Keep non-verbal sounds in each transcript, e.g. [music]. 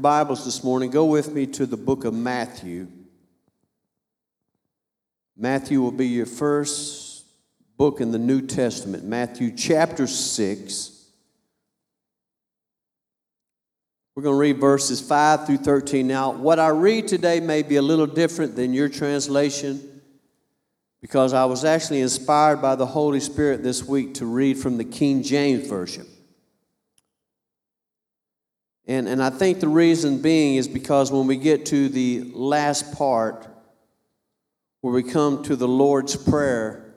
Bibles this morning, go with me to the book of Matthew. Matthew will be your first book in the New Testament, Matthew chapter 6. We're going to read verses 5 through 13. Now, what I read today may be a little different than your translation because I was actually inspired by the Holy Spirit this week to read from the King James Version. And, and I think the reason being is because when we get to the last part, where we come to the Lord's Prayer,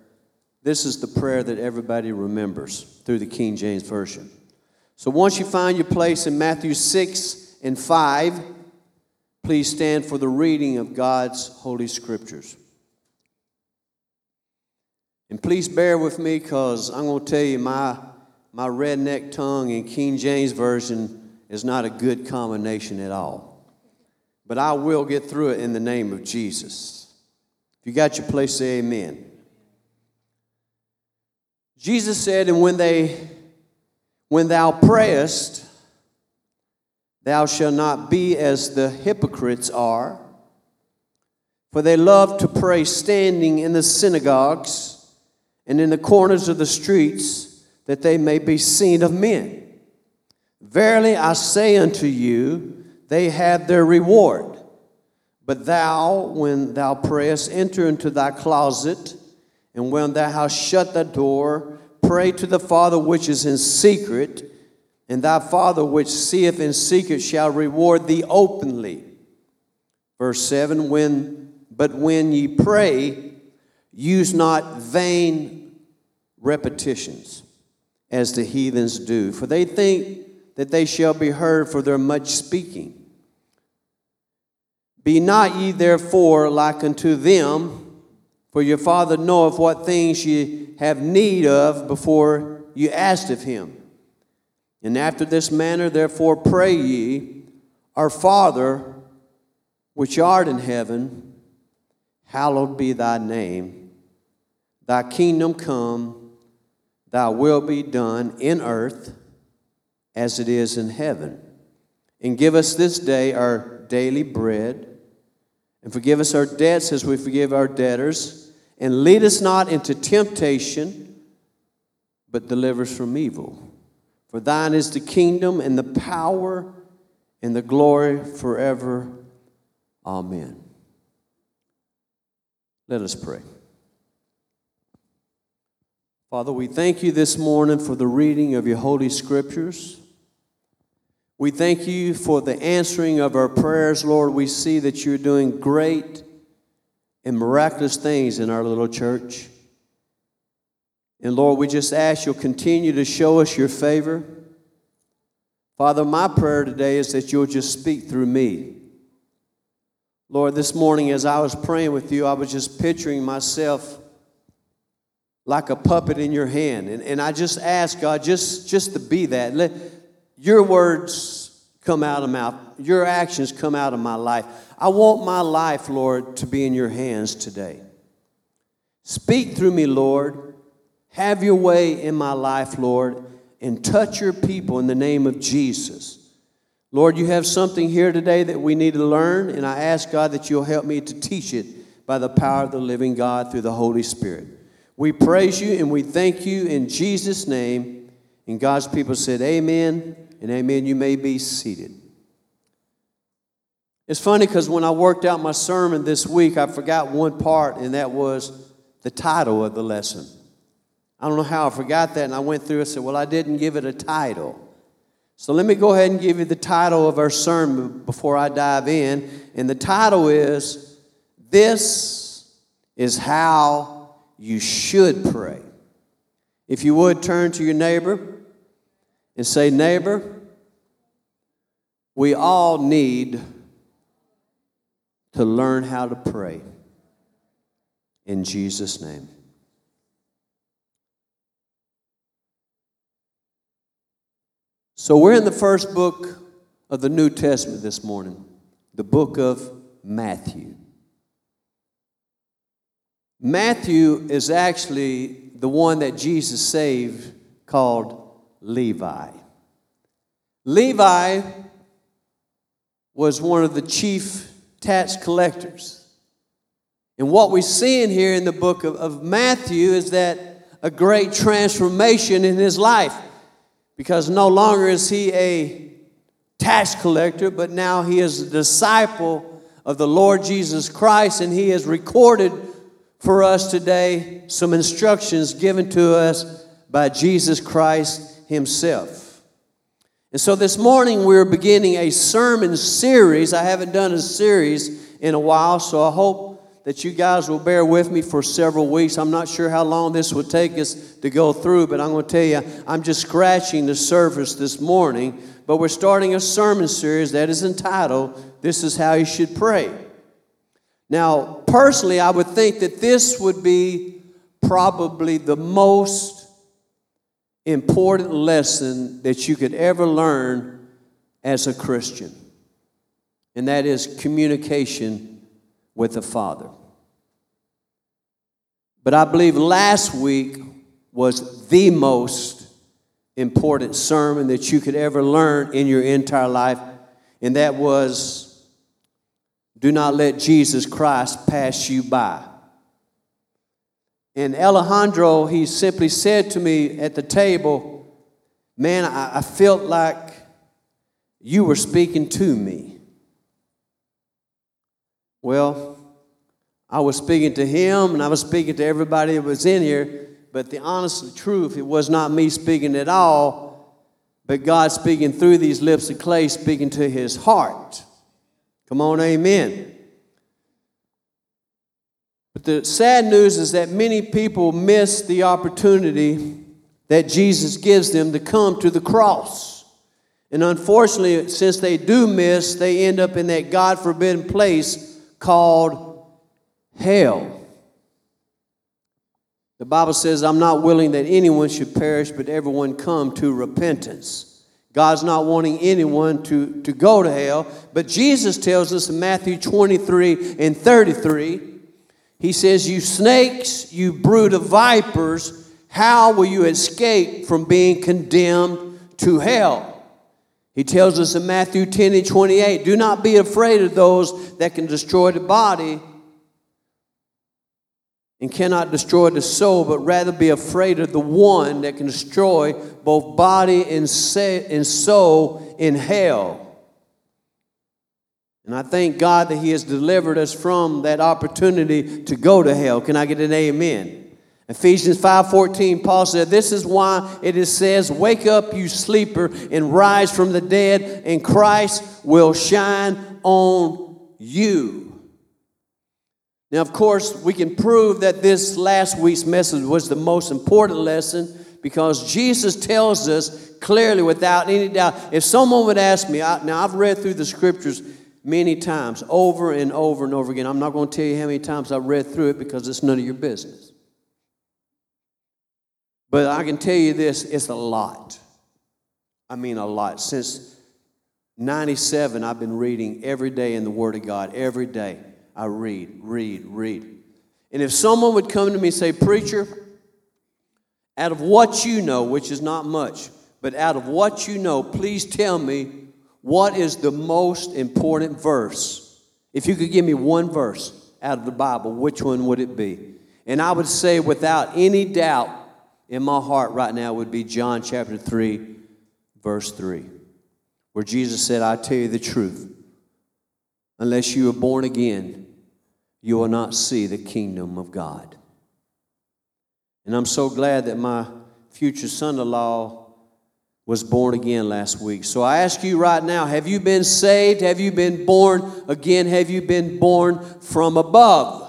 this is the prayer that everybody remembers through the King James Version. So once you find your place in Matthew 6 and 5, please stand for the reading of God's Holy Scriptures. And please bear with me because I'm going to tell you my, my redneck tongue in King James Version is not a good combination at all. But I will get through it in the name of Jesus. If you got your place, say amen. Jesus said, and when they when thou prayest, thou shalt not be as the hypocrites are, for they love to pray standing in the synagogues and in the corners of the streets, that they may be seen of men. Verily I say unto you, they have their reward. But thou, when thou prayest, enter into thy closet, and when thou hast shut the door, pray to the Father which is in secret, and thy Father which seeth in secret shall reward thee openly. Verse 7 when, But when ye pray, use not vain repetitions, as the heathens do, for they think that they shall be heard for their much speaking. Be not ye therefore like unto them, for your Father knoweth what things ye have need of before you ask of him. And after this manner, therefore, pray ye, Our Father, which art in heaven, hallowed be thy name. Thy kingdom come, thy will be done in earth as it is in heaven. And give us this day our daily bread. And forgive us our debts as we forgive our debtors. And lead us not into temptation, but deliver us from evil. For thine is the kingdom and the power and the glory forever. Amen. Let us pray. Father, we thank you this morning for the reading of your holy scriptures. We thank you for the answering of our prayers, Lord. We see that you're doing great and miraculous things in our little church. And Lord, we just ask you'll continue to show us your favor. Father, my prayer today is that you'll just speak through me. Lord, this morning as I was praying with you, I was just picturing myself like a puppet in your hand. And, and I just ask God just, just to be that. Let, your words come out of mouth, your actions come out of my life. I want my life, Lord, to be in your hands today. Speak through me, Lord. Have your way in my life, Lord, and touch your people in the name of Jesus. Lord, you have something here today that we need to learn, and I ask God that you'll help me to teach it by the power of the living God through the Holy Spirit. We praise you and we thank you in Jesus' name. And God's people said, Amen and amen. You may be seated. It's funny because when I worked out my sermon this week, I forgot one part, and that was the title of the lesson. I don't know how I forgot that, and I went through and said, Well, I didn't give it a title. So let me go ahead and give you the title of our sermon before I dive in. And the title is This is How You Should Pray. If you would turn to your neighbor and say, Neighbor, we all need to learn how to pray. In Jesus' name. So, we're in the first book of the New Testament this morning, the book of Matthew. Matthew is actually the one that Jesus saved called Levi. Levi was one of the chief tax collectors. And what we see in here in the book of, of Matthew is that a great transformation in his life because no longer is he a tax collector, but now he is a disciple of the Lord Jesus Christ, and he has recorded for us today some instructions given to us by Jesus Christ himself. And so this morning we're beginning a sermon series. I haven't done a series in a while, so I hope that you guys will bear with me for several weeks. I'm not sure how long this will take us to go through, but I'm going to tell you, I'm just scratching the surface this morning. But we're starting a sermon series that is entitled, This is How You Should Pray. Now, personally, I would think that this would be probably the most important lesson that you could ever learn as a Christian, and that is communication with the Father. But I believe last week was the most important sermon that you could ever learn in your entire life, and that was do not let Jesus Christ pass you by. And Alejandro, he simply said to me at the table, Man, I, I felt like you were speaking to me. Well, I was speaking to him and I was speaking to everybody that was in here, but the honest truth, it was not me speaking at all, but God speaking through these lips of clay, speaking to his heart. Come on, amen. But the sad news is that many people miss the opportunity that Jesus gives them to come to the cross. And unfortunately, since they do miss, they end up in that God forbidden place called hell. The Bible says, I'm not willing that anyone should perish, but everyone come to repentance. God's not wanting anyone to, to go to hell, but Jesus tells us in Matthew 23 and 33, He says, You snakes, you brood of vipers, how will you escape from being condemned to hell? He tells us in Matthew 10 and 28 do not be afraid of those that can destroy the body and cannot destroy the soul, but rather be afraid of the one that can destroy both body and soul in hell. And I thank God that He has delivered us from that opportunity to go to hell. Can I get an amen? Ephesians 5:14 Paul said this is why it is says wake up you sleeper and rise from the dead and Christ will shine on you. Now of course we can prove that this last week's message was the most important lesson because Jesus tells us clearly without any doubt if someone would ask me I, now I've read through the scriptures many times over and over and over again. I'm not going to tell you how many times I've read through it because it's none of your business. But I can tell you this it's a lot. I mean, a lot. Since 97, I've been reading every day in the Word of God. Every day I read, read, read. And if someone would come to me and say, Preacher, out of what you know, which is not much, but out of what you know, please tell me what is the most important verse. If you could give me one verse out of the Bible, which one would it be? And I would say, without any doubt, in my heart right now would be John chapter 3, verse 3, where Jesus said, I tell you the truth. Unless you are born again, you will not see the kingdom of God. And I'm so glad that my future son in law was born again last week. So I ask you right now have you been saved? Have you been born again? Have you been born from above?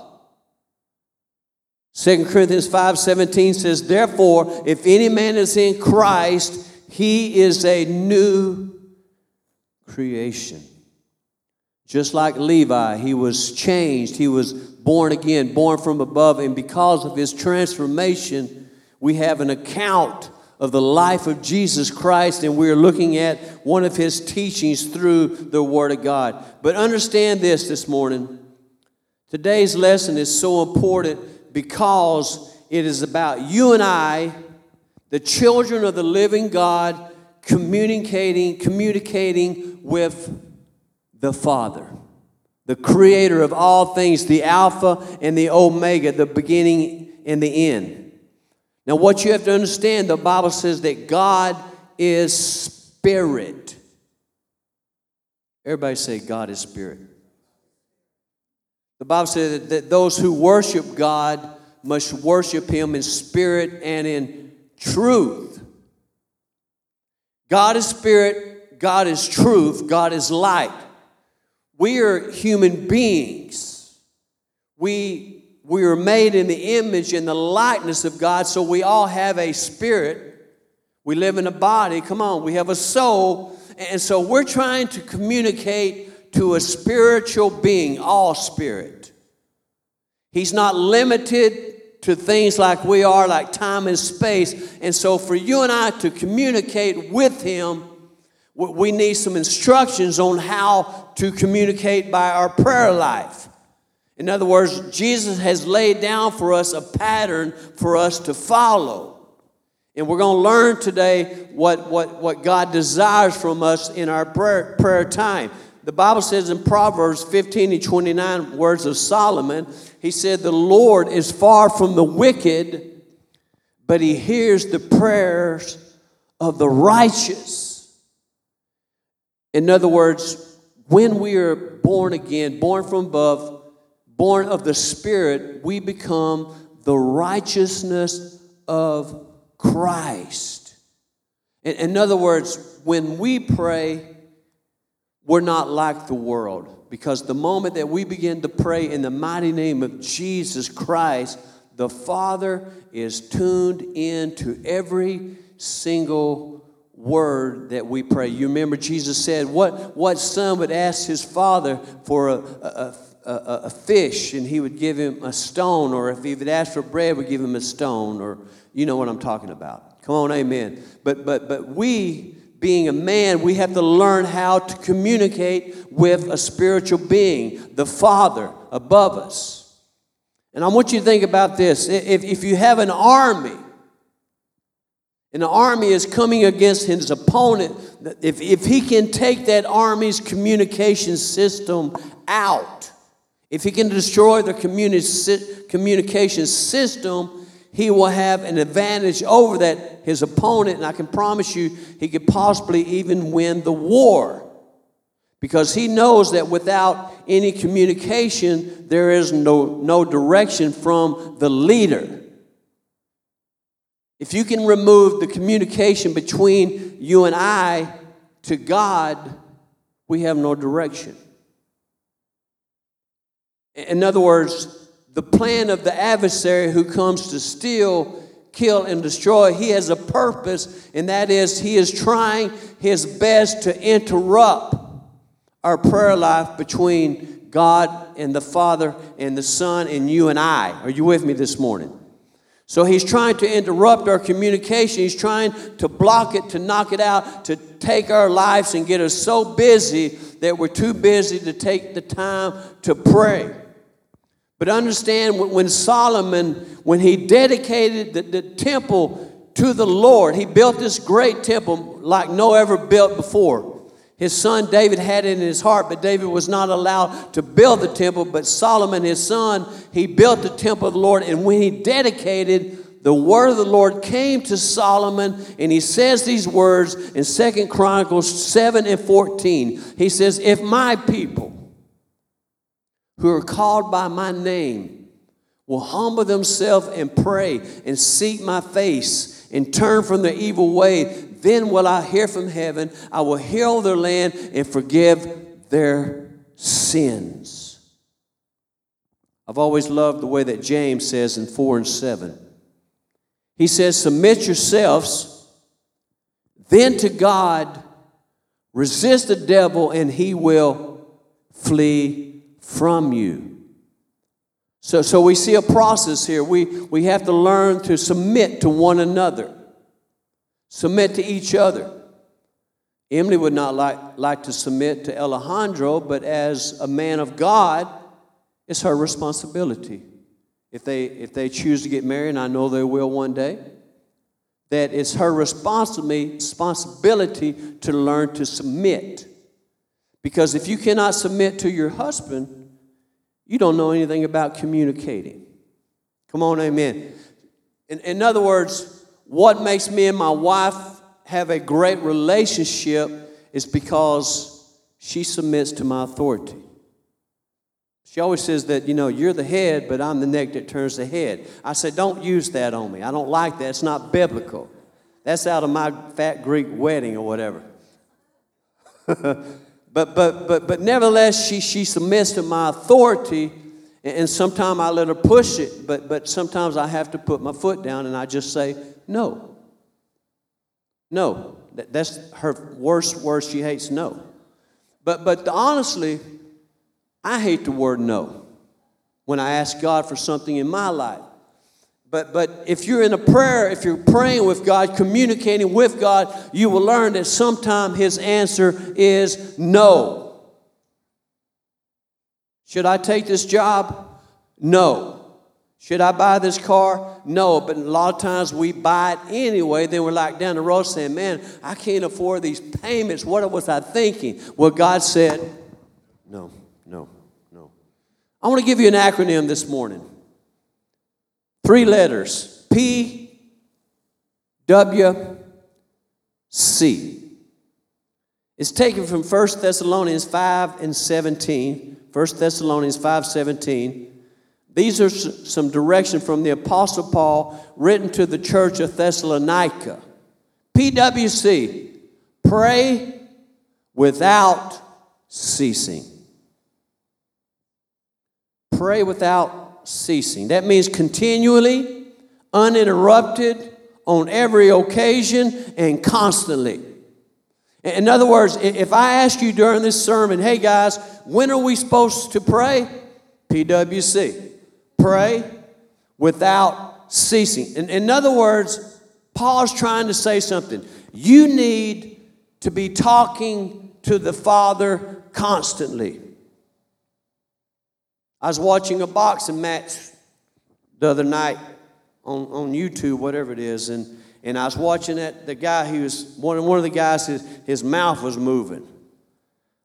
2 Corinthians 5:17 says, "Therefore, if any man is in Christ, he is a new creation." Just like Levi, he was changed, he was born again, born from above, and because of his transformation, we have an account of the life of Jesus Christ, and we're looking at one of his teachings through the Word of God. But understand this this morning. Today's lesson is so important because it is about you and I, the children of the living God, communicating, communicating with the Father, the creator of all things, the Alpha and the Omega, the beginning and the end. Now, what you have to understand, the Bible says that God is spirit. Everybody say, God is spirit. The Bible says that those who worship God must worship Him in spirit and in truth. God is spirit, God is truth, God is light. We are human beings. We, we are made in the image and the likeness of God, so we all have a spirit. We live in a body. Come on, we have a soul. And so we're trying to communicate to a spiritual being, all spirit. He's not limited to things like we are, like time and space. And so for you and I to communicate with Him, we need some instructions on how to communicate by our prayer life. In other words, Jesus has laid down for us a pattern for us to follow. And we're going to learn today what, what, what God desires from us in our prayer, prayer time. The Bible says in Proverbs 15 and 29, words of Solomon, he said, The Lord is far from the wicked, but he hears the prayers of the righteous. In other words, when we are born again, born from above, born of the Spirit, we become the righteousness of Christ. In, in other words, when we pray, we're not like the world. Because the moment that we begin to pray in the mighty name of Jesus Christ, the Father is tuned into every single word that we pray. You remember Jesus said, What, what son would ask his father for a, a, a, a, fish and he would give him a stone, or if he would ask for bread, would give him a stone, or you know what I'm talking about. Come on, amen. But but but we being a man, we have to learn how to communicate with a spiritual being, the Father above us. And I want you to think about this. If, if you have an army, and the army is coming against his opponent, if, if he can take that army's communication system out, if he can destroy the communi- communication system, he will have an advantage over that his opponent, and I can promise you, he could possibly even win the war. Because he knows that without any communication, there is no, no direction from the leader. If you can remove the communication between you and I to God, we have no direction. In other words, the plan of the adversary who comes to steal, kill, and destroy, he has a purpose, and that is he is trying his best to interrupt our prayer life between God and the Father and the Son and you and I. Are you with me this morning? So he's trying to interrupt our communication. He's trying to block it, to knock it out, to take our lives and get us so busy that we're too busy to take the time to pray. But understand when Solomon, when he dedicated the, the temple to the Lord, he built this great temple like no ever built before. His son David had it in his heart, but David was not allowed to build the temple. But Solomon, his son, he built the temple of the Lord. And when he dedicated, the word of the Lord came to Solomon, and he says these words in Second Chronicles 7 and 14. He says, If my people who are called by my name will humble themselves and pray and seek my face and turn from their evil way, then will I hear from heaven, I will heal their land and forgive their sins. I've always loved the way that James says in 4 and 7. He says, Submit yourselves then to God, resist the devil, and he will flee from you. So, so we see a process here. We, we have to learn to submit to one another. Submit to each other. Emily would not like, like to submit to Alejandro, but as a man of God, it's her responsibility. If they, if they choose to get married, and I know they will one day, that it's her responsibility to learn to submit. Because if you cannot submit to your husband, you don't know anything about communicating. Come on, amen. In, in other words, what makes me and my wife have a great relationship is because she submits to my authority. She always says that, you know, you're the head, but I'm the neck that turns the head. I said, don't use that on me. I don't like that. It's not biblical. That's out of my fat Greek wedding or whatever. [laughs] but, but, but, but nevertheless, she, she submits to my authority, and sometimes I let her push it, but, but sometimes I have to put my foot down and I just say, no. No. That's her worst word. She hates no. But, but honestly, I hate the word no when I ask God for something in my life. But, but if you're in a prayer, if you're praying with God, communicating with God, you will learn that sometimes His answer is no. Should I take this job? No. Should I buy this car? No. But a lot of times we buy it anyway. Then we're like down the road saying, Man, I can't afford these payments. What was I thinking? Well, God said, No. No, no. I want to give you an acronym this morning. Three letters P, W, C. It's taken from 1 Thessalonians 5 and 17. 1 Thessalonians 5 17. These are some direction from the Apostle Paul written to the church of Thessalonica. PWC, pray without ceasing. Pray without ceasing. That means continually, uninterrupted, on every occasion, and constantly. In other words, if I ask you during this sermon, hey guys, when are we supposed to pray? PWC. Pray without ceasing. In, in other words, Paul's trying to say something. You need to be talking to the Father constantly. I was watching a boxing match the other night on, on YouTube, whatever it is, and, and I was watching that. The guy, he was one, one of the guys, his, his mouth was moving.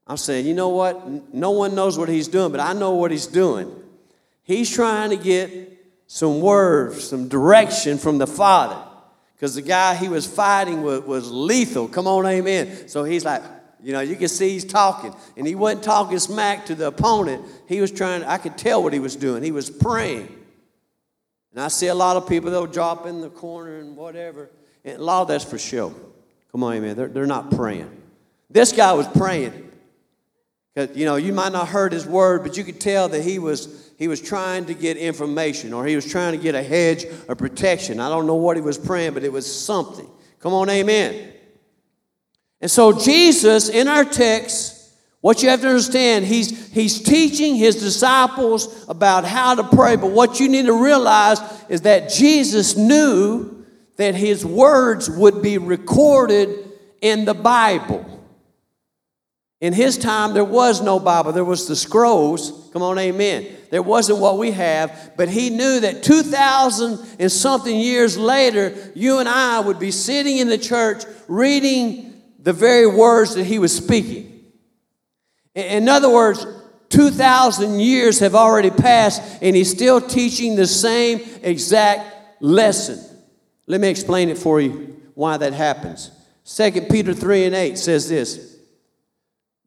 I'm saying, you know what? No one knows what he's doing, but I know what he's doing. He's trying to get some words, some direction from the Father. Because the guy he was fighting was, was lethal. Come on, amen. So he's like, you know, you can see he's talking. And he wasn't talking smack to the opponent. He was trying, I could tell what he was doing. He was praying. And I see a lot of people, they'll drop in the corner and whatever. And a lot of that's for show. Come on, man. They're, they're not praying. This guy was praying. Because, you know, you might not heard his word, but you could tell that he was, he was trying to get information or he was trying to get a hedge of protection. I don't know what he was praying, but it was something. Come on, amen. And so, Jesus, in our text, what you have to understand, he's, he's teaching his disciples about how to pray. But what you need to realize is that Jesus knew that his words would be recorded in the Bible. In his time, there was no Bible. There was the scrolls. Come on, amen. There wasn't what we have, but he knew that 2,000 and something years later, you and I would be sitting in the church reading the very words that he was speaking. In other words, 2,000 years have already passed, and he's still teaching the same exact lesson. Let me explain it for you why that happens. 2 Peter 3 and 8 says this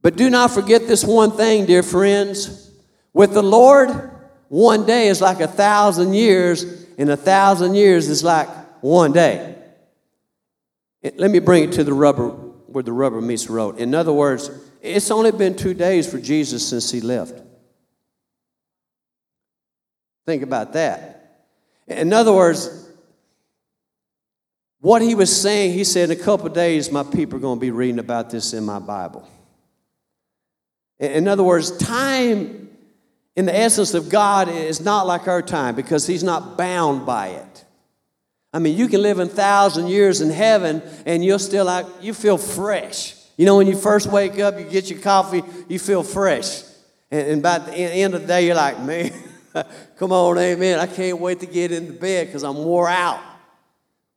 But do not forget this one thing, dear friends. With the Lord, one day is like a thousand years, and a thousand years is like one day. Let me bring it to the rubber where the rubber meets the road. In other words, it's only been two days for Jesus since he left. Think about that. In other words, what he was saying, he said, in a couple days, my people are going to be reading about this in my Bible. In other words, time in the essence of God is not like our time because he's not bound by it. I mean, you can live in thousand years in heaven and you'll still like you feel fresh. You know, when you first wake up, you get your coffee, you feel fresh. And, and by the end of the day, you're like, man, [laughs] come on, amen. I can't wait to get into bed because I'm wore out.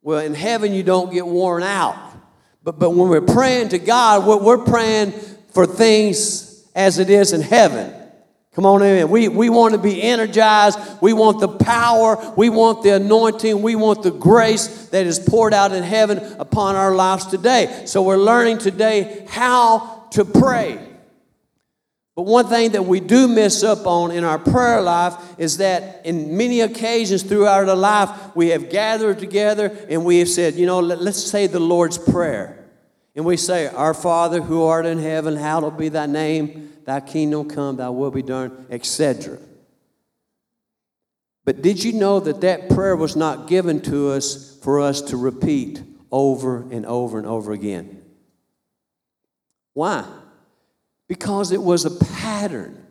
Well, in heaven, you don't get worn out. But, but when we're praying to God, we're, we're praying for things as it is in heaven. Come on, amen. We, we want to be energized. We want the power. We want the anointing. We want the grace that is poured out in heaven upon our lives today. So we're learning today how to pray. But one thing that we do miss up on in our prayer life is that in many occasions throughout our life, we have gathered together and we have said, you know, let, us say the Lord's Prayer. And we say, Our Father who art in heaven, hallowed be thy name, thy kingdom come, thy will be done, etc. But did you know that that prayer was not given to us for us to repeat over and over and over again? Why? because it was a pattern.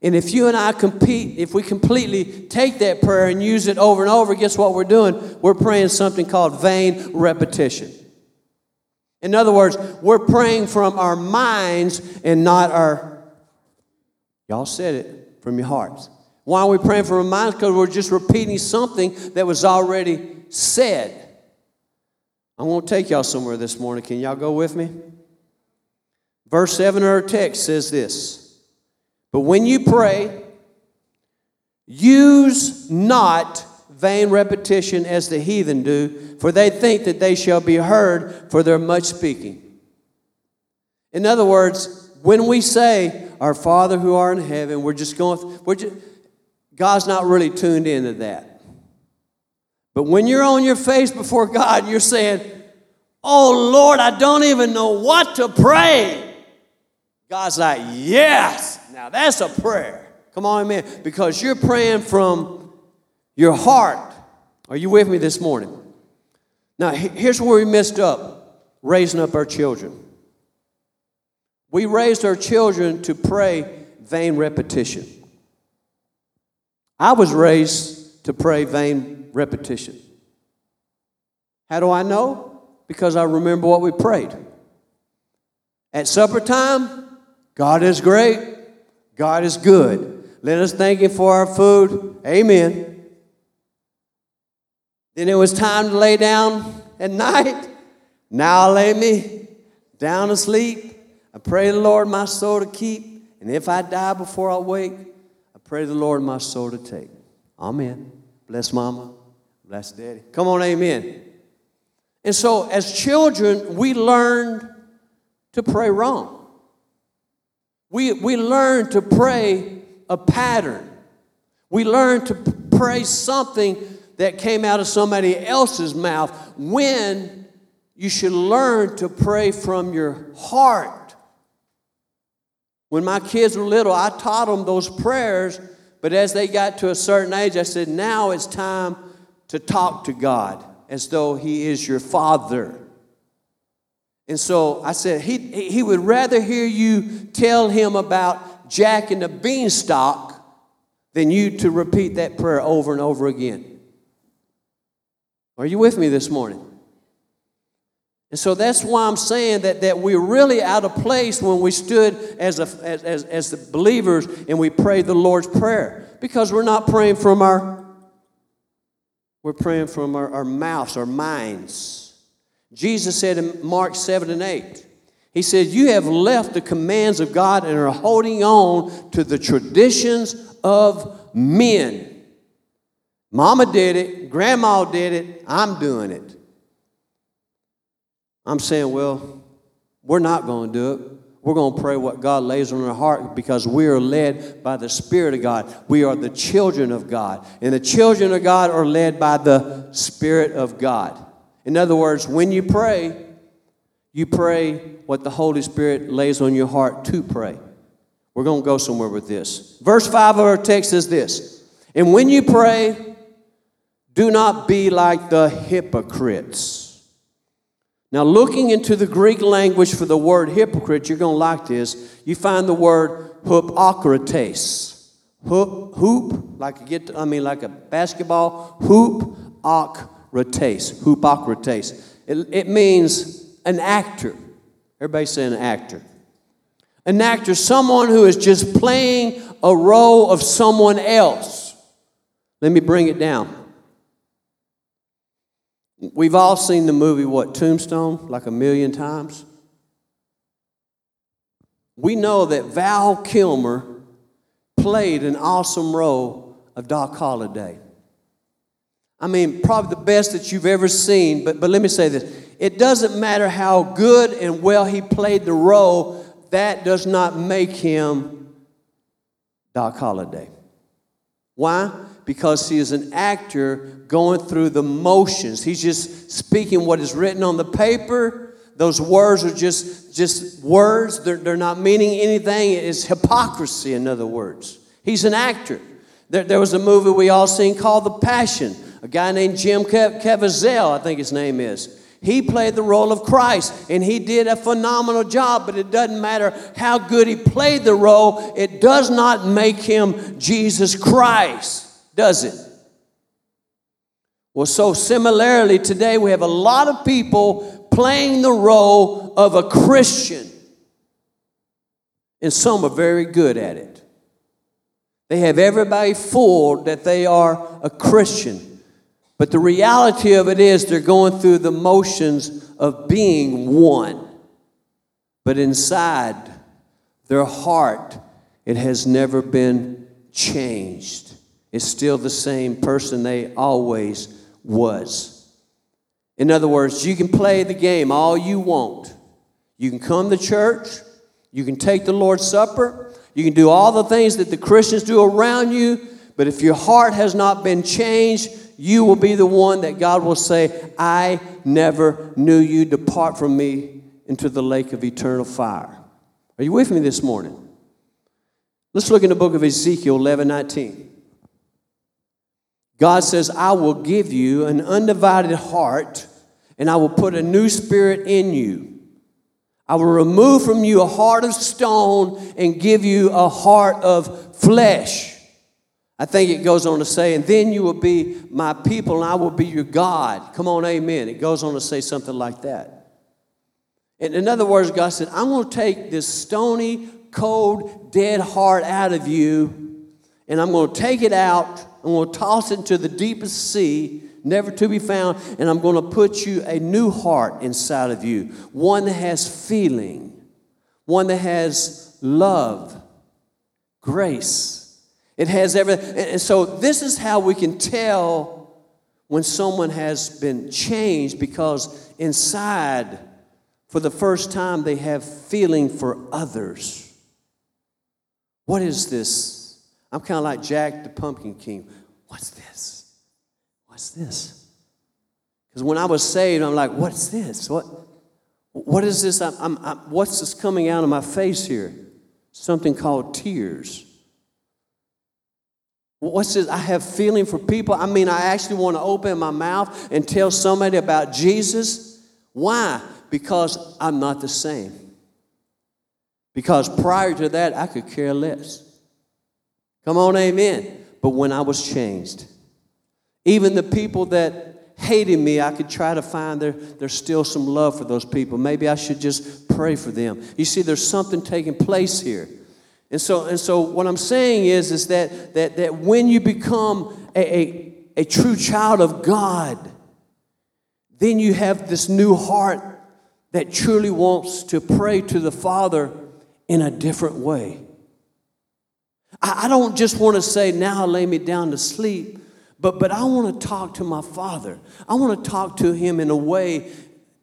And if you and I compete, if we completely take that prayer and use it over and over, guess what we're doing? We're praying something called vain repetition. In other words, we're praying from our minds and not our, y'all said it, from your hearts. Why are we praying from our minds? Because we're just repeating something that was already said. I won't take y'all somewhere this morning. Can y'all go with me? Verse 7 of our text says this But when you pray, use not vain repetition as the heathen do, for they think that they shall be heard for their much speaking. In other words, when we say, Our Father who art in heaven, we're just going, we're just, God's not really tuned into that. But when you're on your face before God, you're saying, Oh Lord, I don't even know what to pray. God's like, yes. Now that's a prayer. Come on, man. Because you're praying from your heart. Are you with me this morning? Now, here's where we messed up raising up our children. We raised our children to pray vain repetition. I was raised to pray vain repetition. How do I know? Because I remember what we prayed. At supper time, God is great. God is good. Let us thank Him for our food. Amen. Then it was time to lay down at night. Now I lay me down to sleep. I pray the Lord my soul to keep. And if I die before I wake, I pray the Lord my soul to take. Amen. Bless mama. Bless daddy. Come on, amen. And so as children, we learned to pray wrong. We, we learn to pray a pattern. We learn to pray something that came out of somebody else's mouth when you should learn to pray from your heart. When my kids were little, I taught them those prayers, but as they got to a certain age, I said, now it's time to talk to God as though He is your Father. And so I said, he, he would rather hear you tell him about Jack and the beanstalk than you to repeat that prayer over and over again. Are you with me this morning? And so that's why I'm saying that, that we're really out of place when we stood as, a, as, as, as the believers and we prayed the Lord's Prayer. Because we're not praying from our, we're praying from our, our mouths, our minds. Jesus said in Mark 7 and 8, He said, You have left the commands of God and are holding on to the traditions of men. Mama did it, grandma did it, I'm doing it. I'm saying, well, we're not going to do it. We're going to pray what God lays on our heart because we are led by the Spirit of God. We are the children of God. And the children of God are led by the Spirit of God. In other words, when you pray, you pray what the Holy Spirit lays on your heart to pray. We're going to go somewhere with this. Verse 5 of our text is this And when you pray, do not be like the hypocrites. Now, looking into the Greek language for the word hypocrite, you're going to like this. You find the word hoopokrates. Hoop, hoop, like get, I mean, like a basketball, hoop, ok, Hypocrites, hypocrites. It, it means an actor. Everybody say an actor. An actor, someone who is just playing a role of someone else. Let me bring it down. We've all seen the movie, what, Tombstone, like a million times? we know that Val Kilmer played an awesome role of Doc Holliday. I mean, probably the best that you've ever seen, but, but let me say this. It doesn't matter how good and well he played the role, that does not make him Doc Holliday. Why? Because he is an actor going through the motions. He's just speaking what is written on the paper. Those words are just, just words, they're, they're not meaning anything. It's hypocrisy, in other words. He's an actor. There, there was a movie we all seen called The Passion. A guy named Jim Caviezel, I think his name is. He played the role of Christ and he did a phenomenal job, but it doesn't matter how good he played the role, it does not make him Jesus Christ, does it? Well, so similarly, today we have a lot of people playing the role of a Christian, and some are very good at it. They have everybody fooled that they are a Christian. But the reality of it is they're going through the motions of being one. But inside their heart, it has never been changed. It's still the same person they always was. In other words, you can play the game all you want. You can come to church, you can take the Lord's Supper, you can do all the things that the Christians do around you, but if your heart has not been changed, you will be the one that God will say, I never knew you. Depart from me into the lake of eternal fire. Are you with me this morning? Let's look in the book of Ezekiel 11 19. God says, I will give you an undivided heart, and I will put a new spirit in you. I will remove from you a heart of stone and give you a heart of flesh. I think it goes on to say, and then you will be my people and I will be your God. Come on, amen. It goes on to say something like that. And in other words, God said, I'm going to take this stony, cold, dead heart out of you, and I'm going to take it out. I'm going to toss it into the deepest sea never to be found, and I'm going to put you a new heart inside of you, one that has feeling, one that has love, grace. It has everything. And so, this is how we can tell when someone has been changed because inside, for the first time, they have feeling for others. What is this? I'm kind of like Jack the Pumpkin King. What's this? what's this? Because when I was saved, I'm like, what's this? What, what is this? I'm, I'm, I'm, what's this coming out of my face here? Something called tears. What's this? I have feeling for people. I mean, I actually want to open my mouth and tell somebody about Jesus. Why? Because I'm not the same. Because prior to that, I could care less. Come on, amen. But when I was changed, even the people that hated me, I could try to find there, there's still some love for those people. Maybe I should just pray for them. You see, there's something taking place here. And so, and so what I'm saying is, is that, that, that when you become a, a, a true child of God, then you have this new heart that truly wants to pray to the Father in a different way. I, I don't just want to say, now lay me down to sleep. But, but I want to talk to my father. I want to talk to him in a way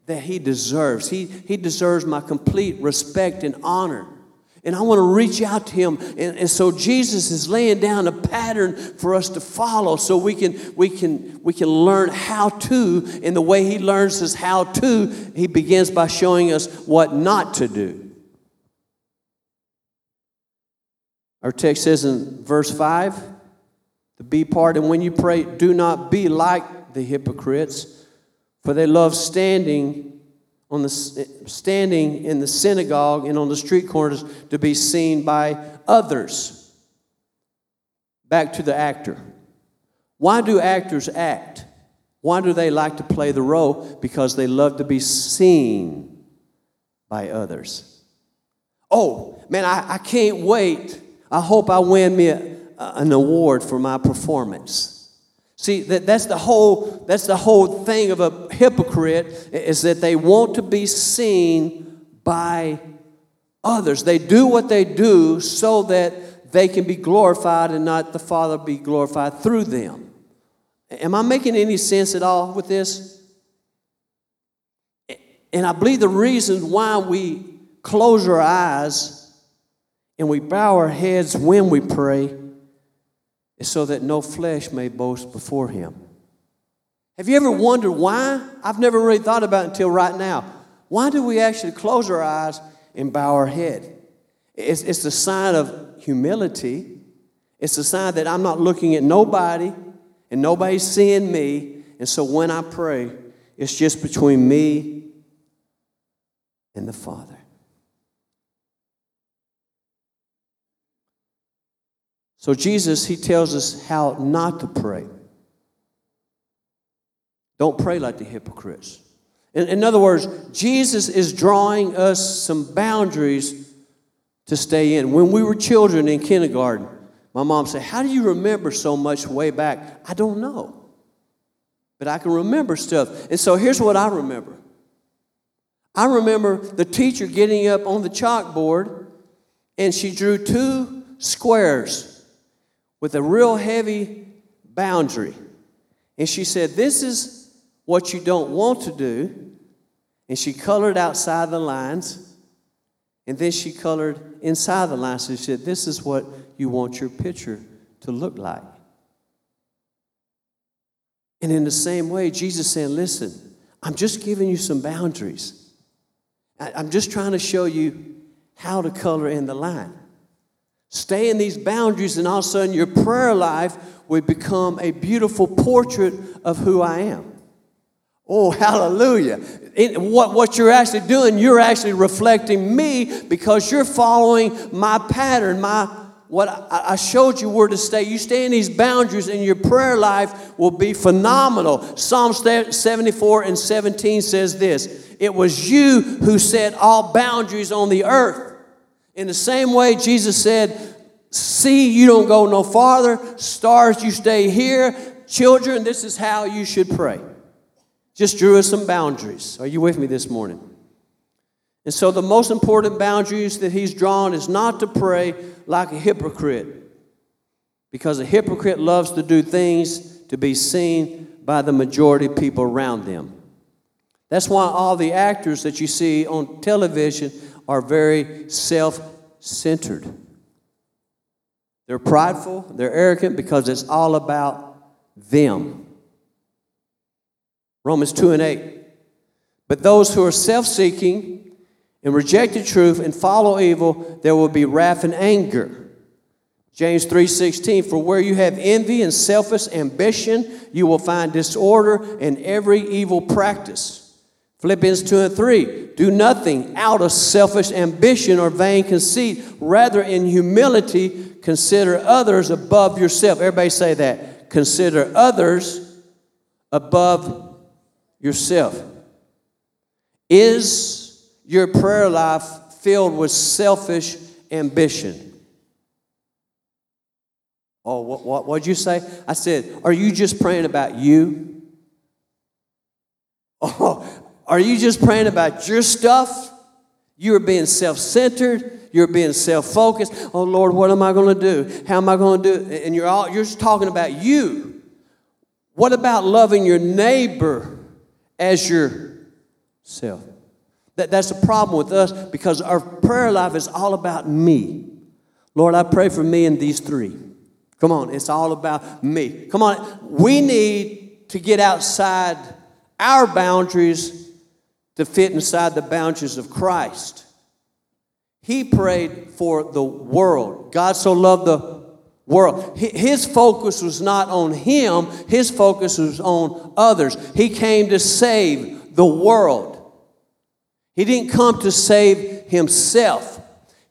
that he deserves. He, he deserves my complete respect and honor. And I want to reach out to him. And, and so Jesus is laying down a pattern for us to follow so we can, we can, we can learn how to. And the way he learns us how to, he begins by showing us what not to do. Our text says in verse 5 the B part. And when you pray, do not be like the hypocrites, for they love standing on the standing in the synagogue and on the street corners to be seen by others. Back to the actor. Why do actors act? Why do they like to play the role? Because they love to be seen by others. Oh, man, I, I can't wait. I hope I win me a, an award for my performance. See, that, that's, the whole, that's the whole thing of a hypocrite is that they want to be seen by others. They do what they do so that they can be glorified and not the Father be glorified through them. Am I making any sense at all with this? And I believe the reason why we close our eyes and we bow our heads when we pray is so that no flesh may boast before Him. Have you ever wondered why? I've never really thought about it until right now. Why do we actually close our eyes and bow our head? It's, it's a sign of humility. It's a sign that I'm not looking at nobody and nobody's seeing me. And so when I pray, it's just between me and the Father. So Jesus, he tells us how not to pray. Don't pray like the hypocrites. In, in other words, Jesus is drawing us some boundaries to stay in. When we were children in kindergarten, my mom said, How do you remember so much way back? I don't know. But I can remember stuff. And so here's what I remember I remember the teacher getting up on the chalkboard and she drew two squares with a real heavy boundary. And she said, This is what you don't want to do. And she colored outside the lines. And then she colored inside the lines. She said, This is what you want your picture to look like. And in the same way, Jesus saying, Listen, I'm just giving you some boundaries. I'm just trying to show you how to color in the line. Stay in these boundaries, and all of a sudden, your prayer life would become a beautiful portrait of who I am. Oh, [laughs] hallelujah. what, what you're actually doing, you're actually reflecting me because you're following my pattern, my what I showed you where to stay. You stay in these boundaries, and your prayer life will be phenomenal. Psalm 74 and 17 says this It was you who set all boundaries on the earth. In the same way, Jesus said, See, you don't go no farther. Stars, you stay here. Children, this is how you should pray just drew us some boundaries. Are you with me this morning? And so, the most important boundaries that he's drawn is not to pray like a hypocrite, because a hypocrite loves to do things to be seen by the majority of people around them. That's why all the actors that you see on television are very self centered. They're prideful, they're arrogant because it's all about them. Romans 2 and 8. But those who are self seeking and reject the truth and follow evil, there will be wrath and anger. James 3:16 For where you have envy and selfish ambition, you will find disorder and every evil practice. Philippians 2 and 3 Do nothing out of selfish ambition or vain conceit, rather in humility consider others above yourself. Everybody say that. Consider others above yourself. Is your prayer life filled with selfish ambition? Oh, what, what, what'd you say? I said, Are you just praying about you? [laughs] Oh, are you just praying about your stuff? You're being self centered. You're being self focused. Oh, Lord, what am I going to do? How am I going to do it? And you're, all, you're just talking about you. What about loving your neighbor as yourself. That, that's the problem with us because our prayer life is all about me. Lord, I pray for me and these three. Come on, it's all about me. Come on, we need to get outside our boundaries to fit inside the boundaries of Christ. He prayed for the world. God so loved the world. His focus was not on him, his focus was on others. He came to save the world. He didn't come to save himself.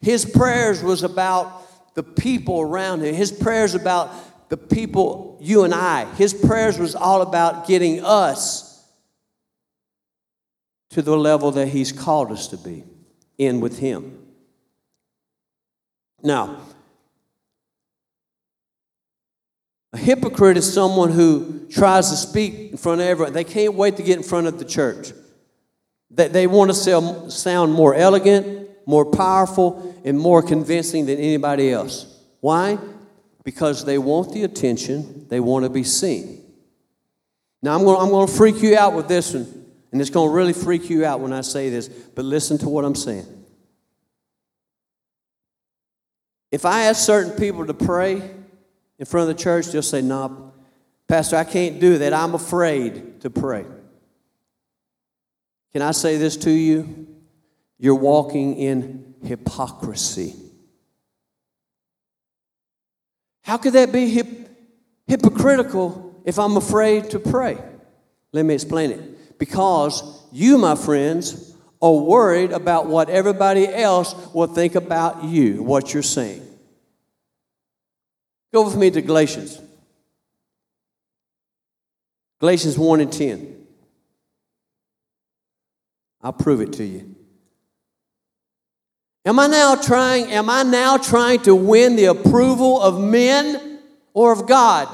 His prayers was about the people around him. His prayers about the people, you and I. His prayers was all about getting us to the level that he's called us to be in with him. Now, A hypocrite is someone who tries to speak in front of everyone. They can't wait to get in front of the church. They, they want to sound more elegant, more powerful, and more convincing than anybody else. Why? Because they want the attention, they want to be seen. Now, I'm going, I'm going to freak you out with this one, and it's going to really freak you out when I say this, but listen to what I'm saying. If I ask certain people to pray in front of the church, they'll say, No, nah, Pastor, I can't do that. I'm afraid to pray. Can I say this to you? You're walking in hypocrisy. How could that be hip, hypocritical if I'm afraid to pray? Let me explain it. Because you, my friends, are worried about what everybody else will think about you, what you're saying. Go with me to Galatians. Galatians 1 and 10. I'll prove it to you. Am I now trying, am I now trying to win the approval of men or of God?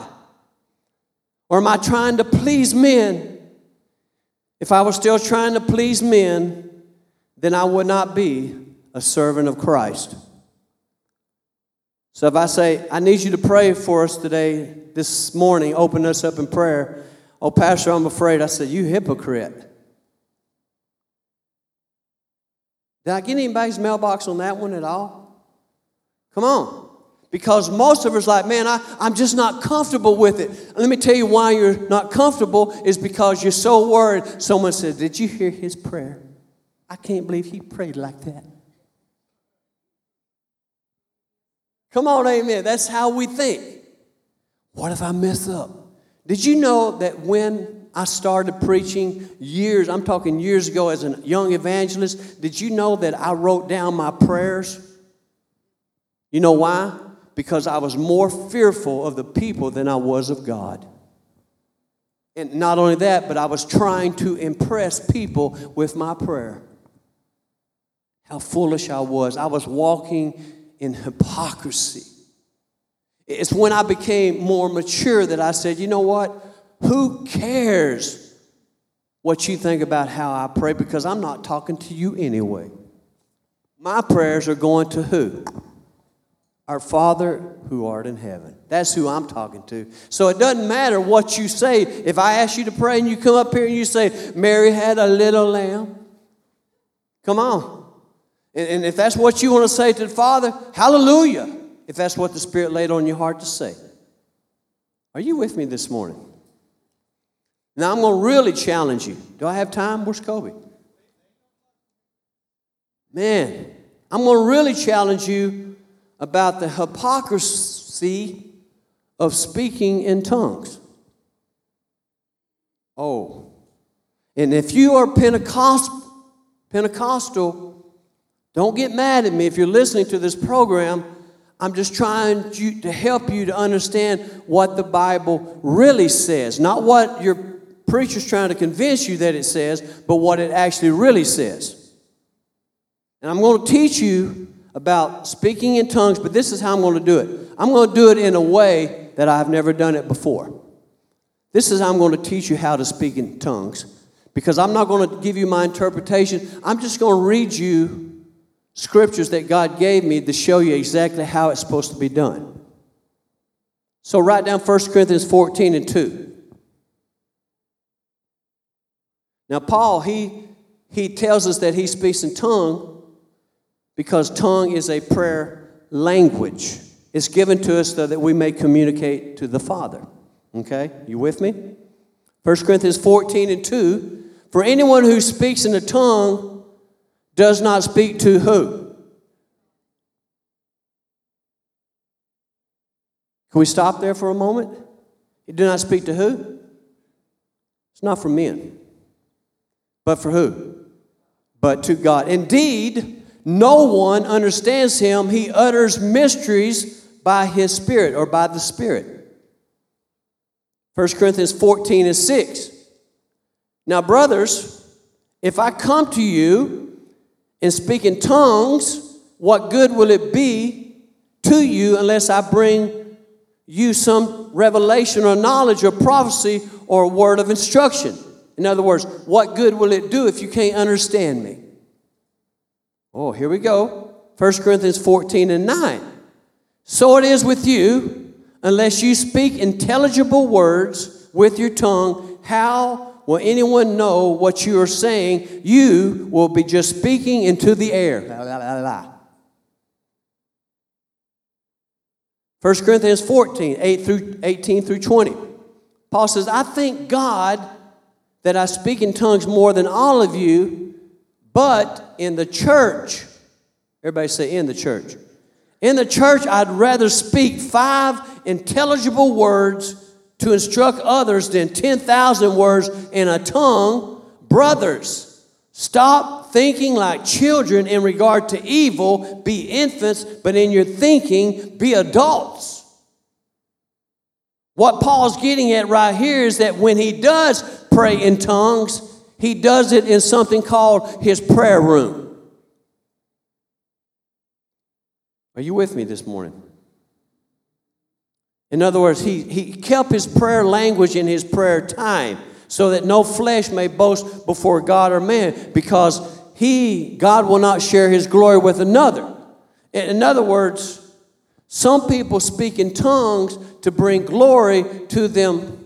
Or am I trying to please men? If I was still trying to please men, then I would not be a servant of Christ. So if I say, I need you to pray for us today, this morning, open us up in prayer. Oh, Pastor, I'm afraid. I said, You hypocrite. Did I get anybody's mailbox on that one at all? Come on. Because most of us like, man, I, I'm just not comfortable with it. Let me tell you why you're not comfortable is because you're so worried. Someone said, Did you hear his prayer? I can't believe he prayed like that. Come on, amen. That's how we think. What if I mess up? Did you know that when I started preaching years, I'm talking years ago as a young evangelist, did you know that I wrote down my prayers? You know why? Because I was more fearful of the people than I was of God. And not only that, but I was trying to impress people with my prayer. How foolish I was. I was walking in hypocrisy. It's when I became more mature that I said, you know what? Who cares what you think about how I pray? Because I'm not talking to you anyway. My prayers are going to who? Our Father who art in heaven. That's who I'm talking to. So it doesn't matter what you say. If I ask you to pray and you come up here and you say, Mary had a little lamb, come on. And, if that's what you want to say to the Father, hallelujah. If that's what the Spirit laid on your heart to say. Are you with me this morning? Now I'm going to really challenge you. Do I have time? Where's Kobe? Man, I'm going to really challenge you about the hypocrisy of speaking in tongues. Oh. And if you are Pentecost, Pentecostal, don't get mad at me if you're listening to this program. I'm just trying to help you to understand what the Bible really says, not what your preacher's trying to convince you that it says, but what it actually really says. And I'm going to teach you about speaking in tongues, but this is how I'm going to do it. I'm going to do it in a way that I've never done it before. This is how I'm going to teach you how to speak in tongues because I'm not going to give you my interpretation. I'm just going to read you scriptures that God gave me to show you exactly how it's supposed to be done. So write down 1 Corinthians 14 and 2. Now, Paul, he, he tells us that he speaks in tongue because tongue is a prayer language. It's given to us so that we may communicate to the Father. Okay? You with me? 1 Corinthians 14 and 2. For anyone who speaks in a tongue does not speak to who? Can we stop there for a moment? He do not speak to who? It's not for men. But for who? But to God. Indeed, no one understands him. He utters mysteries by his Spirit or by the Spirit. 1 Corinthians 14 and 6. Now, brothers, if I come to you and speak in tongues, what good will it be to you unless I bring you some revelation or knowledge or prophecy or word of instruction? In other words, what good will it do if you can't understand me? Oh, here we go. 1 Corinthians 14 and 9. So it is with you, unless you speak intelligible words with your tongue, how will anyone know what you are saying? You will be just speaking into the air. La, la, la, 1 Corinthians 14, 8 through 18 through 20. Paul says, I thank God that I speak in tongues more than all of you, but in the church, everybody say in the church. In the church, I'd rather speak five intelligible words to instruct others than 10,000 words in a tongue. Brothers, stop thinking like children in regard to evil. Be infants, but in your thinking, be adults. What Paul's getting at right here is that when he does pray in tongues, he does it in something called his prayer room. Are you with me this morning? In other words, he, he kept his prayer language in his prayer time so that no flesh may boast before God or man because he, God will not share his glory with another. In other words, some people speak in tongues to bring glory to them.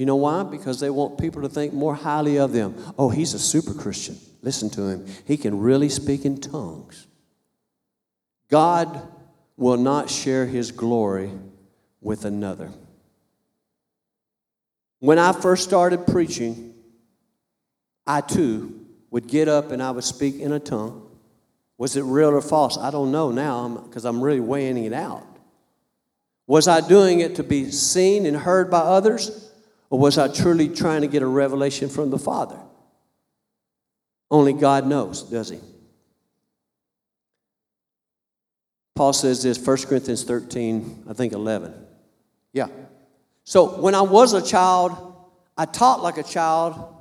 You know why? Because they want people to think more highly of them. Oh, he's a super Christian. Listen to him. He can really speak in tongues. God will not share his glory with another. When I first started preaching, I too would get up and I would speak in a tongue. Was it real or false? I don't know now because I'm really weighing it out. Was I doing it to be seen and heard by others? Or was I truly trying to get a revelation from the Father? Only God knows, does He? Paul says this, 1 Corinthians 13, I think 11. Yeah. So when I was a child, I taught like a child,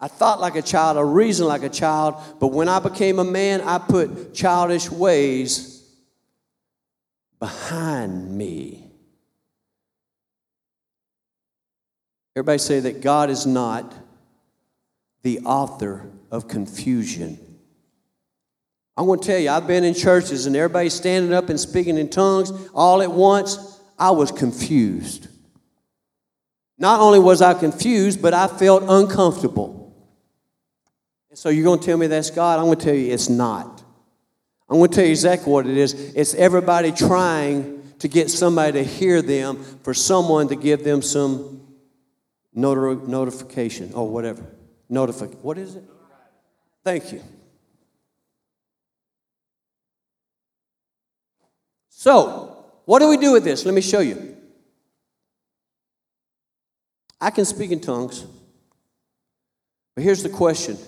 I thought like a child, I reasoned like a child, but when I became a man, I put childish ways behind me. Everybody say that God is not the author of confusion. I'm going to tell you, I've been in churches and everybody standing up and speaking in tongues all at once. I was confused. Not only was I confused, but I felt uncomfortable. So you're going to tell me that's God? I'm going to tell you it's not. I'm going to tell you exactly what it is. It's everybody trying to get somebody to hear them for someone to give them some noti- notification or whatever. Notify. What is it? Thank you. So, what do we do with this? Let me show you. I can speak in tongues, but here's the question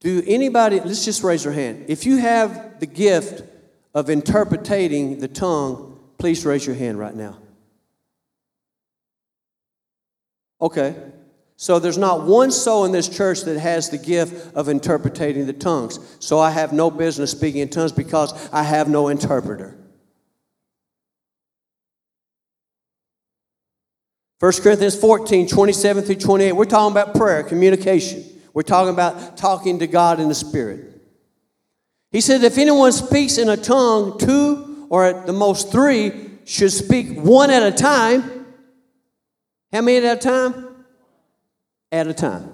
do anybody, let's just raise your hand. If you have the gift of interpreting the tongue, please raise your hand right now. Okay. So there's not one soul in this church that has the gift of interpreting the tongues. So I have no business speaking in tongues because I have no interpreter. 1 Corinthians 14, 27 through 28. We're talking about prayer, communication. We're talking about talking to God in the Spirit. He said, if anyone speaks in a tongue, two or at the most three should speak one at a time. How many at a time? At a time.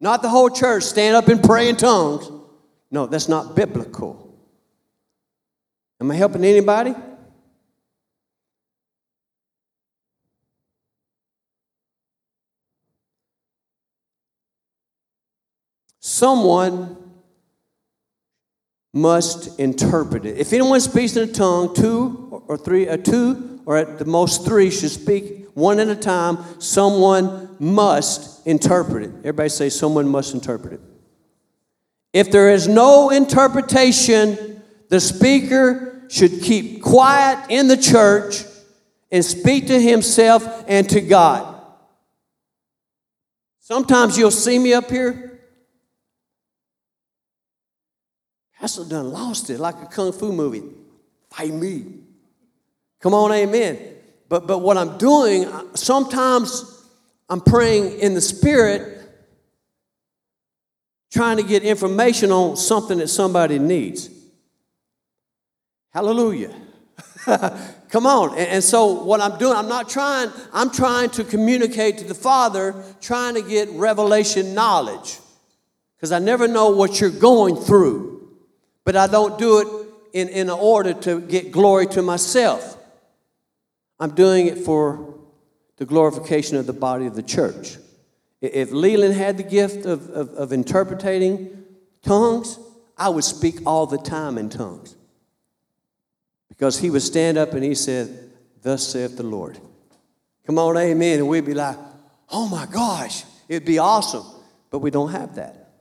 Not the whole church stand up and pray in tongues. No, that's not biblical. Am I helping anybody? Someone must interpret it. If anyone speaks in a tongue, two or three, a uh, two or at the most three should speak one at a time. Someone must interpret it. Everybody say, someone must interpret it. If there is no interpretation, the speaker should keep quiet in the church and speak to himself and to God. Sometimes you'll see me up here Pastor done lost it like a kung fu movie. Fight me. Come on, amen. But but what I'm doing, uh, sometimes I'm praying in the spirit, trying to get information on something that somebody needs. Hallelujah. [laughs] Come on. And, and, so what I'm doing, I'm not trying, I'm trying to communicate to the Father, trying to get revelation knowledge. Because I never know what you're going through. But I don't do it in, in order to get glory to myself. I'm doing it for the glorification of the body of the church. If Leland had the gift of, of, of interpreting tongues, I would speak all the time in tongues. Because he would stand up and he said, Thus saith the Lord. Come on, amen. And we'd be like, Oh my gosh, it'd be awesome. But we don't have that.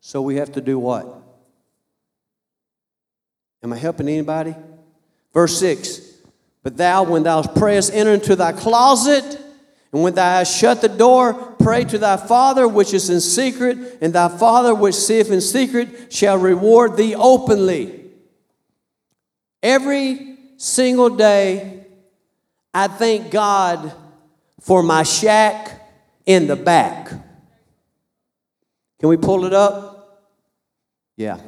So we have to do what? Am I helping anybody? Verse 6 But thou, when thou prayest, enter into thy closet, and when thou hast shut the door, pray to thy Father which is in secret, and thy Father which seeth in secret shall reward thee openly. Every single day, I thank God for my shack in the back. Can we pull it up? Yeah.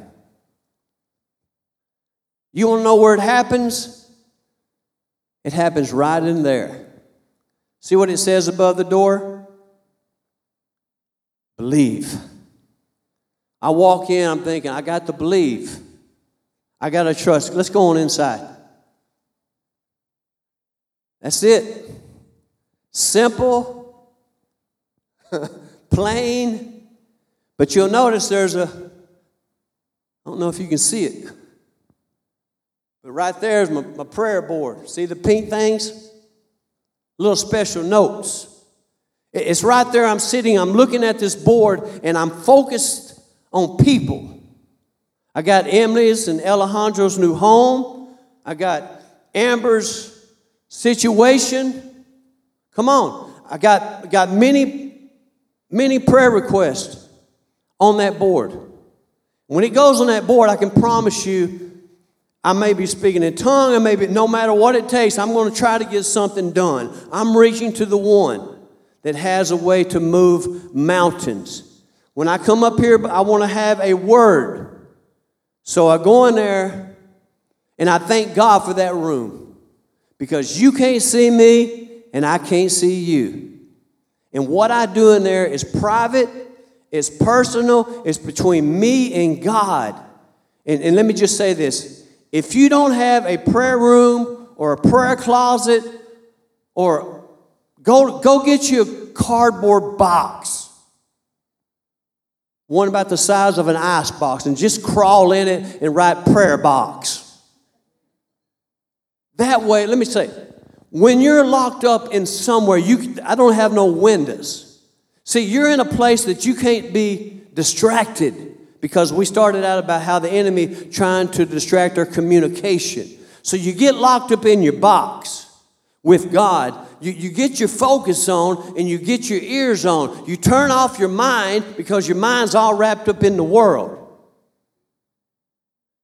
You want to know where it happens? It happens right in there. See what it says above the door? Believe. I walk in, I'm thinking, I got to believe. I got to trust. Let's go on inside. That's it. Simple, [laughs] plain, but you'll notice there's a, I don't know if you can see it. But right there is my, my prayer board. See the pink things? Little special notes. It's right there. I'm sitting, I'm looking at this board, and I'm focused on people. I got Emily's and Alejandro's new home. I got Amber's situation. Come on. I got, got many, many prayer requests on that board. When it goes on that board, I can promise you I may be speaking in tongue, I may be, no matter what it takes, I'm going to try to get something done. I'm reaching to the one that has a way to move mountains. When I come up here, I want to have a word. So I go in there and I thank God for that room because you can't see me and I can't see you. And what I do in there is private, it's personal, it's between me and God. And, and let me just say this if you don't have a prayer room or a prayer closet, or go, go get you a cardboard box, one about the size of an ice box, and just crawl in it and write prayer box. That way, let me say, when you're locked up in somewhere, you, I don't have no windows. See, you're in a place that you can't be distracted because we started out about how the enemy trying to distract our communication. So you get locked up in your box with God. You, you get your focus on and you get your ears on. You turn off your mind because your mind's all wrapped up in the world.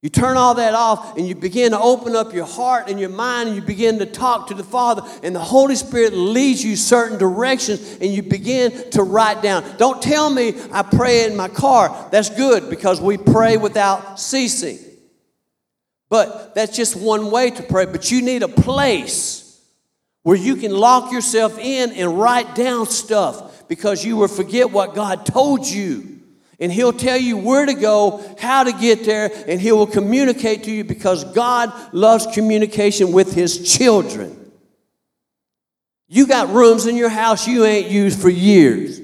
You turn all that off and you begin to open up your heart and your mind and you begin to talk to the Father, and the Holy Spirit leads you certain directions and you begin to write down. Don't tell me I pray in my car. That's good because we pray without ceasing. But that's just one way to pray. But you need a place where you can lock yourself in and write down stuff because you will forget what God told you. And he'll tell you where to go, how to get there, and he will communicate to you because God loves communication with his children. You got rooms in your house you ain't used for years.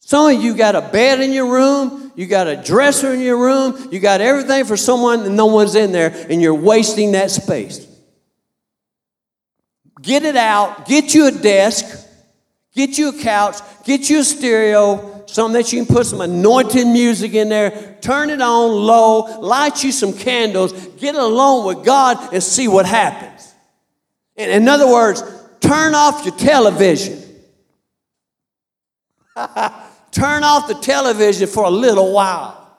Some of you got a bed in your room, you got a dresser in your room, you got everything for someone and no one's in there, and you're wasting that space. Get it out, get you a desk, get you a couch, get you a stereo, something that you can put some anointed music in there, turn it on low, light you some candles, get alone with God and see what happens. In, in other words, turn off your television. [laughs] turn off the television for a little while.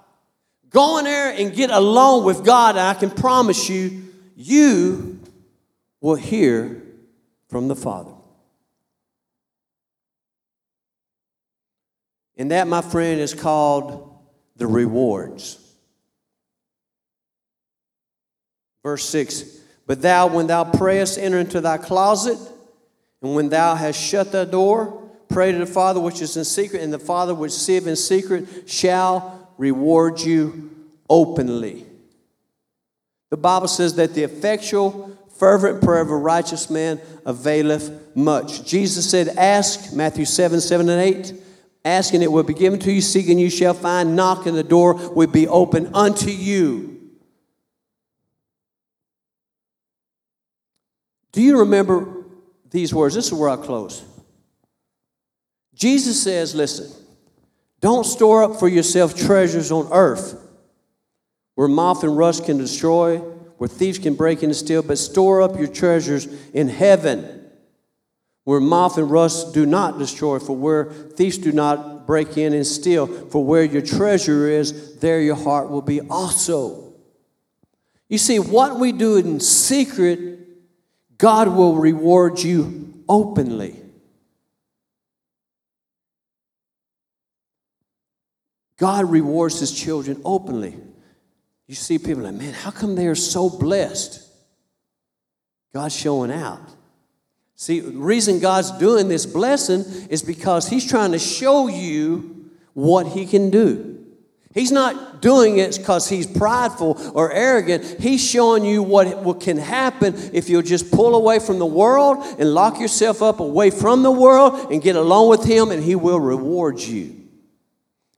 Go in there and get alone with God, and I can promise you, you will hear from the Father. And that, my friend, is called the rewards. Verse 6 But thou, when thou prayest, enter into thy closet, and when thou hast shut thy door, pray to the Father which is in secret, and the Father which seeth in secret shall reward you openly. The Bible says that the effectual, fervent prayer of a righteous man availeth much. Jesus said, Ask, Matthew 7 7 and 8. Ask and it will be given to you, seeking you shall find, knock and the door will be open unto you. Do you remember these words? This is where I close. Jesus says, Listen, don't store up for yourself treasures on earth where moth and rust can destroy, where thieves can break in and steal, but store up your treasures in heaven where moth and rust do not destroy, for where thieves do not break in and steal, for where your treasure is, there your heart will be also. You see, what we do in secret, God will reward you openly. God rewards his children openly. You see people like, man, how come they are so blessed? God's showing out. See, the reason God's doing this blessing is because He's trying to show you what He can do. He's not doing it because he's prideful or arrogant. He's showing you what, what can happen if you'll just pull away from the world and lock yourself up away from the world and get along with him, and he will reward you.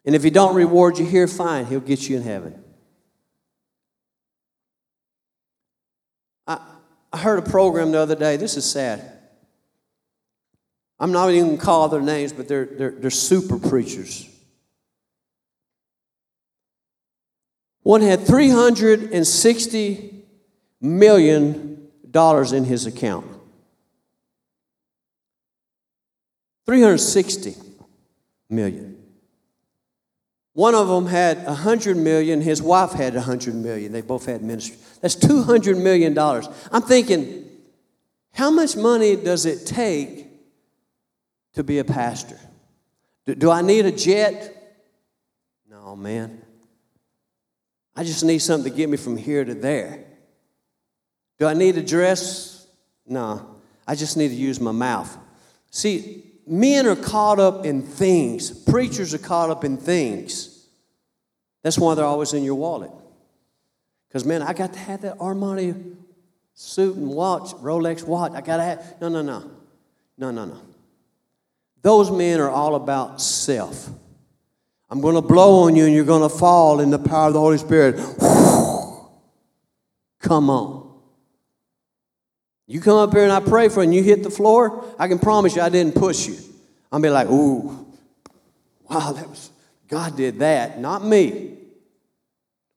And if he don't reward you here, fine, he'll get you in heaven. I, I heard a program the other day. This is sad. I'm not even going to call their names, but they're, they're, they're super preachers. One had $360 million in his account. 360 million. One of them had 100 million, his wife had 100 million. They both had ministry. That's 200 million dollars. I'm thinking, how much money does it take to be a pastor? Do, do I need a jet? No, man. I just need something to get me from here to there. Do I need a dress? No. I just need to use my mouth. See, men are caught up in things. Preachers are caught up in things. That's why they're always in your wallet. Because, man, I got to have that Armani suit and watch, Rolex watch. I got to have. No, no, no. No, no, no. Those men are all about self. I'm going to blow on you and you're going to fall in the power of the Holy Spirit. [sighs] Come on. You come up here and I pray for you and you hit the floor, I can promise you I didn't push you. I'll be like, ooh, wow, that was, God did that, not me.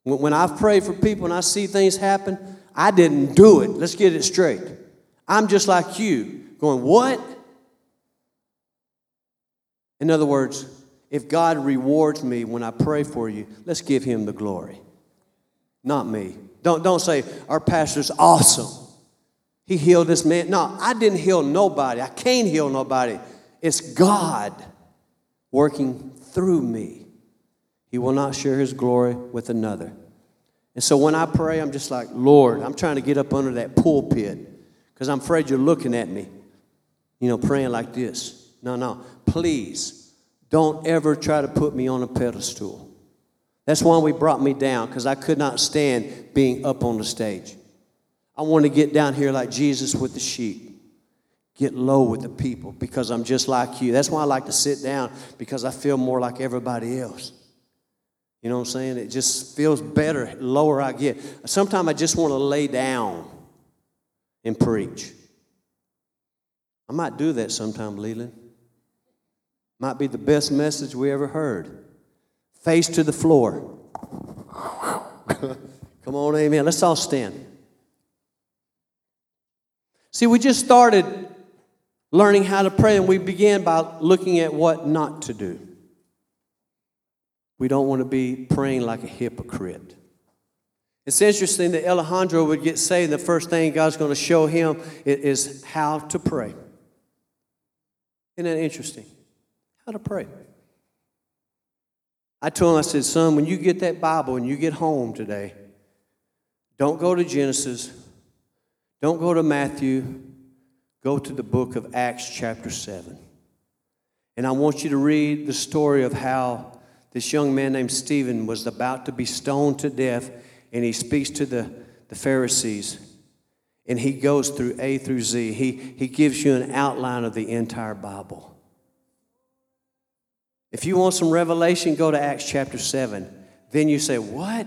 When I've prayed for people and I see things happen, I didn't do it. Let's get it straight. I'm just like you, going, what? In other words, if God rewards me when I pray for you, let's give him the glory. Not me. Don't, don't say, our pastor's awesome. He healed this man. No, I didn't heal nobody. I can't heal nobody. It's God working through me. He will not share his glory with another. And so when I pray, I'm just like, Lord, I'm trying to get up under that pulpit because I'm afraid you're looking at me, you know, praying like this. No, no. Please don't ever try to put me on a pedestal. That's why we brought me down, because I could not stand being up on the stage. I want to get down here like Jesus with the sheep. Get low with the people because I'm just like you. That's why I like to sit down because I feel more like everybody else. You know what I'm saying? It just feels better lower I get. Sometimes I just want to lay down and preach. I might do that sometime, Leland. Might be the best message we ever heard. Face to the floor. [laughs] Come on, amen. Let's all stand. See, we just started learning how to pray, and we began by looking at what not to do. We don't want to be praying like a hypocrite. It's interesting that Alejandro would get saved. The first thing God's going to show him is how to pray. Isn't that interesting? How to pray. I told him, I said, son, when you get that Bible and you get home today, don't go to Genesis, don't go to Matthew, go to the book of Acts, chapter 7. And I want you to read the story of how this young man named Stephen was about to be stoned to death, and he speaks to the, the Pharisees. And he goes through A through Z. He, he gives you an outline of the entire Bible. If you want some revelation, go to Acts chapter 7. Then you say, What?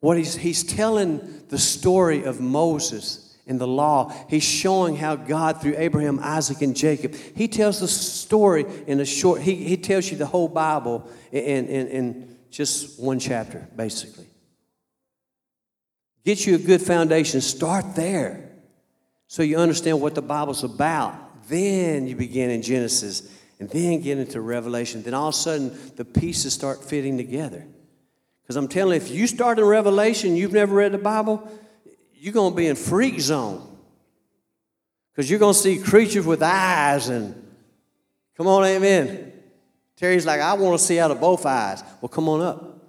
What he's, he's telling the story of Moses and the law. He's showing how God, through Abraham, Isaac, and Jacob, he tells the story in a short, he, he tells you the whole Bible in, in, in just one chapter, basically. Get you a good foundation. Start there so you understand what the Bible's about. Then you begin in Genesis and then get into Revelation. Then all of a sudden, the pieces start fitting together. Because I'm telling you, if you start in Revelation, you've never read the Bible, you're going to be in freak zone. Because you're going to see creatures with eyes and, come on, amen. Terry's like, I want to see out of both eyes. Well, come on up.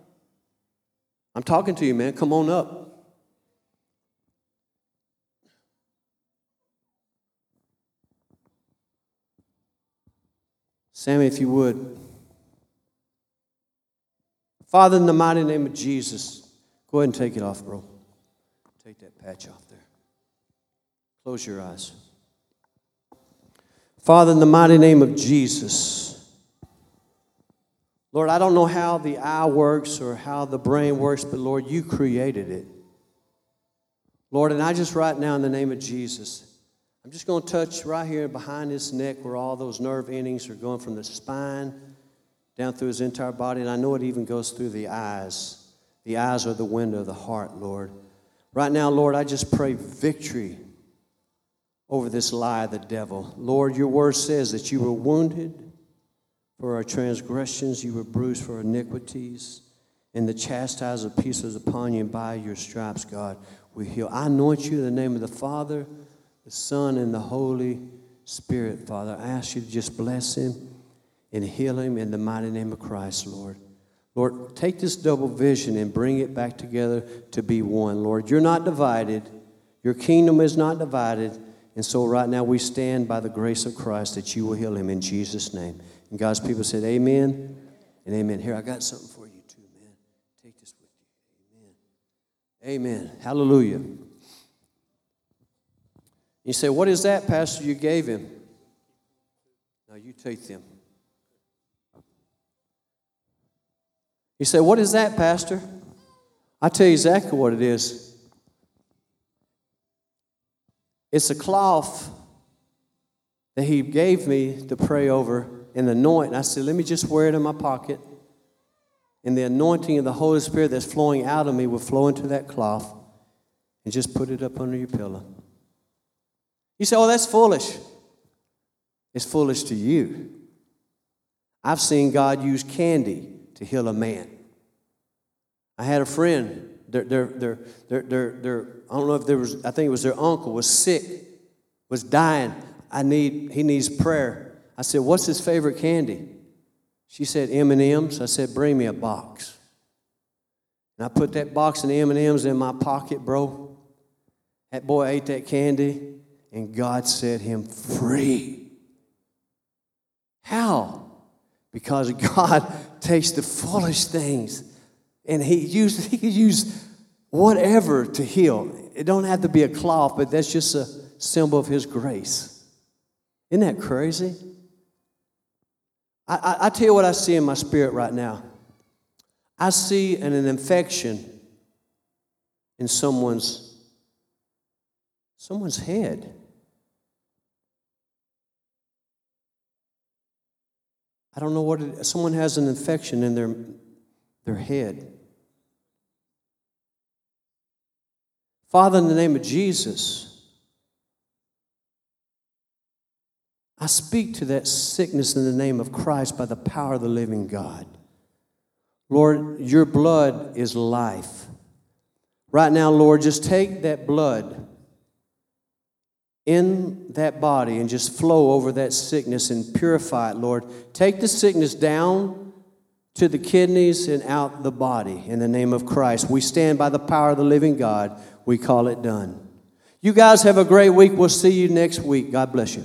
I'm talking to you, man. Come on up. Sammy, if you would. Father, in the mighty name of Jesus, go ahead and take it off, bro. Take that patch off there. Close your eyes. Father, in the mighty name of Jesus, Lord, I don't know how the eye works or how the brain works, but Lord, you created it. Lord, and I just right now, in the name of Jesus, I'm just going to touch right here behind his neck where all those nerve endings are going from the spine down through his entire body. And I know it even goes through the eyes. The eyes are the window of the heart, Lord. Right now, Lord, I just pray victory over this lie of the devil. Lord, your word says that you were wounded for our transgressions, you were bruised for iniquities, and the chastisement of peace is upon you, and by your stripes, God, we heal. I anoint you in the name of the Father the Son, and the Holy Spirit, Father. I ask you to just bless him and heal him in the mighty name of Christ, Lord. Lord, take this double vision and bring it back together to be one. Lord, you're not divided. Your kingdom is not divided. And so right now we stand by the grace of Christ that you will heal him in Jesus' name. And God's people said, Amen and amen. Here, I got something for you too, man. Take this with you. Amen. Amen. Hallelujah. You say, What is that, Pastor, you gave him? Now you take them. You say, What is that, Pastor? I tell you exactly what it is. It's a cloth that he gave me to pray over and anoint. And I said, Let me just wear it in my pocket. And the anointing of the Holy Spirit that's flowing out of me will flow into that cloth and just put it up under your pillow. You say, oh, that's foolish. It's foolish to you. I've seen God use candy to heal a man. I had a friend, their, their, their, their, their, their, I don't know if there was, I think it was their uncle, was sick, was dying. I need, he needs prayer. I said, what's his favorite candy? She said, M&M's. I said, bring me a box. And I put that box of M&M's in my pocket, bro. That boy ate that candy and God set him free. How? Because God [laughs] takes the foolish things and he used he could use whatever to heal. It don't have to be a cloth, but that's just a symbol of his grace. Isn't that crazy? I, I, I tell you what I see in my spirit right now. I see an, an infection in someone's someone's head. I don't know what it, someone has an infection in their, their head. Father, in the name of Jesus, I speak to that sickness in the name of Christ by the power of the living God. Lord, your blood is life. Right now, Lord, just take that blood in that body and just flow over that sickness and purify it, Lord. Take the sickness down to the kidneys and out the body in the name of Christ. We stand by the power of the living God. We call it done. You guys have a great week. We'll see you next week. God bless you.